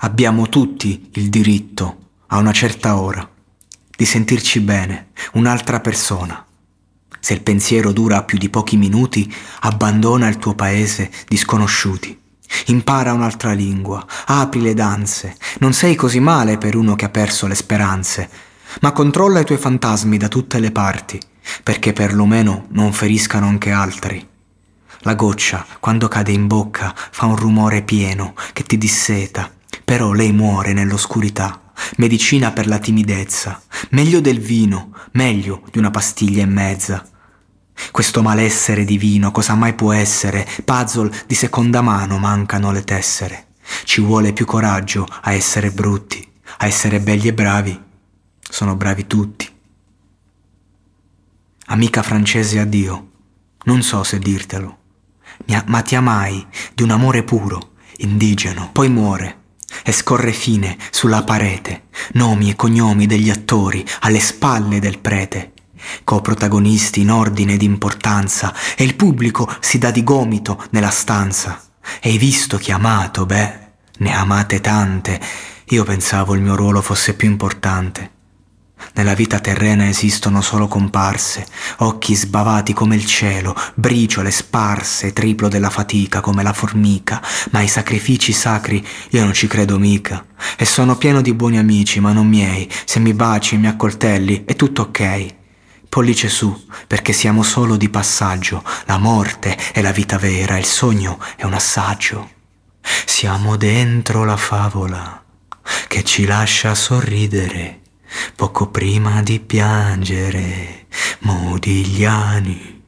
Abbiamo tutti il diritto, a una certa ora, di sentirci bene, un'altra persona. Se il pensiero dura più di pochi minuti, abbandona il tuo paese di sconosciuti. Impara un'altra lingua, apri le danze, non sei così male per uno che ha perso le speranze, ma controlla i tuoi fantasmi da tutte le parti, perché perlomeno non feriscano anche altri. La goccia, quando cade in bocca, fa un rumore pieno che ti disseta, però lei muore nell'oscurità. Medicina per la timidezza, meglio del vino, meglio di una pastiglia e mezza. Questo malessere divino cosa mai può essere? Puzzle di seconda mano mancano le tessere. Ci vuole più coraggio a essere brutti, a essere belli e bravi. Sono bravi tutti. Amica francese addio, non so se dirtelo, ma ti amai di un amore puro, indigeno, poi muore e scorre fine sulla parete, nomi e cognomi degli attori alle spalle del prete coprotagonisti in ordine di importanza, e il pubblico si dà di gomito nella stanza. E visto ha amato? Beh, ne amate tante. Io pensavo il mio ruolo fosse più importante. Nella vita terrena esistono solo comparse, occhi sbavati come il cielo, briciole sparse, triplo della fatica come la formica, ma ai sacrifici sacri io non ci credo mica. E sono pieno di buoni amici, ma non miei, se mi baci e mi accoltelli è tutto ok. Pollice su, perché siamo solo di passaggio, la morte è la vita vera, il sogno è un assaggio. Siamo dentro la favola che ci lascia sorridere poco prima di piangere. Modigliani,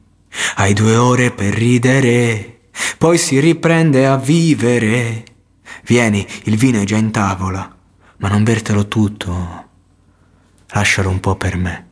hai due ore per ridere, poi si riprende a vivere. Vieni, il vino è già in tavola, ma non bertelo tutto, lascialo un po' per me.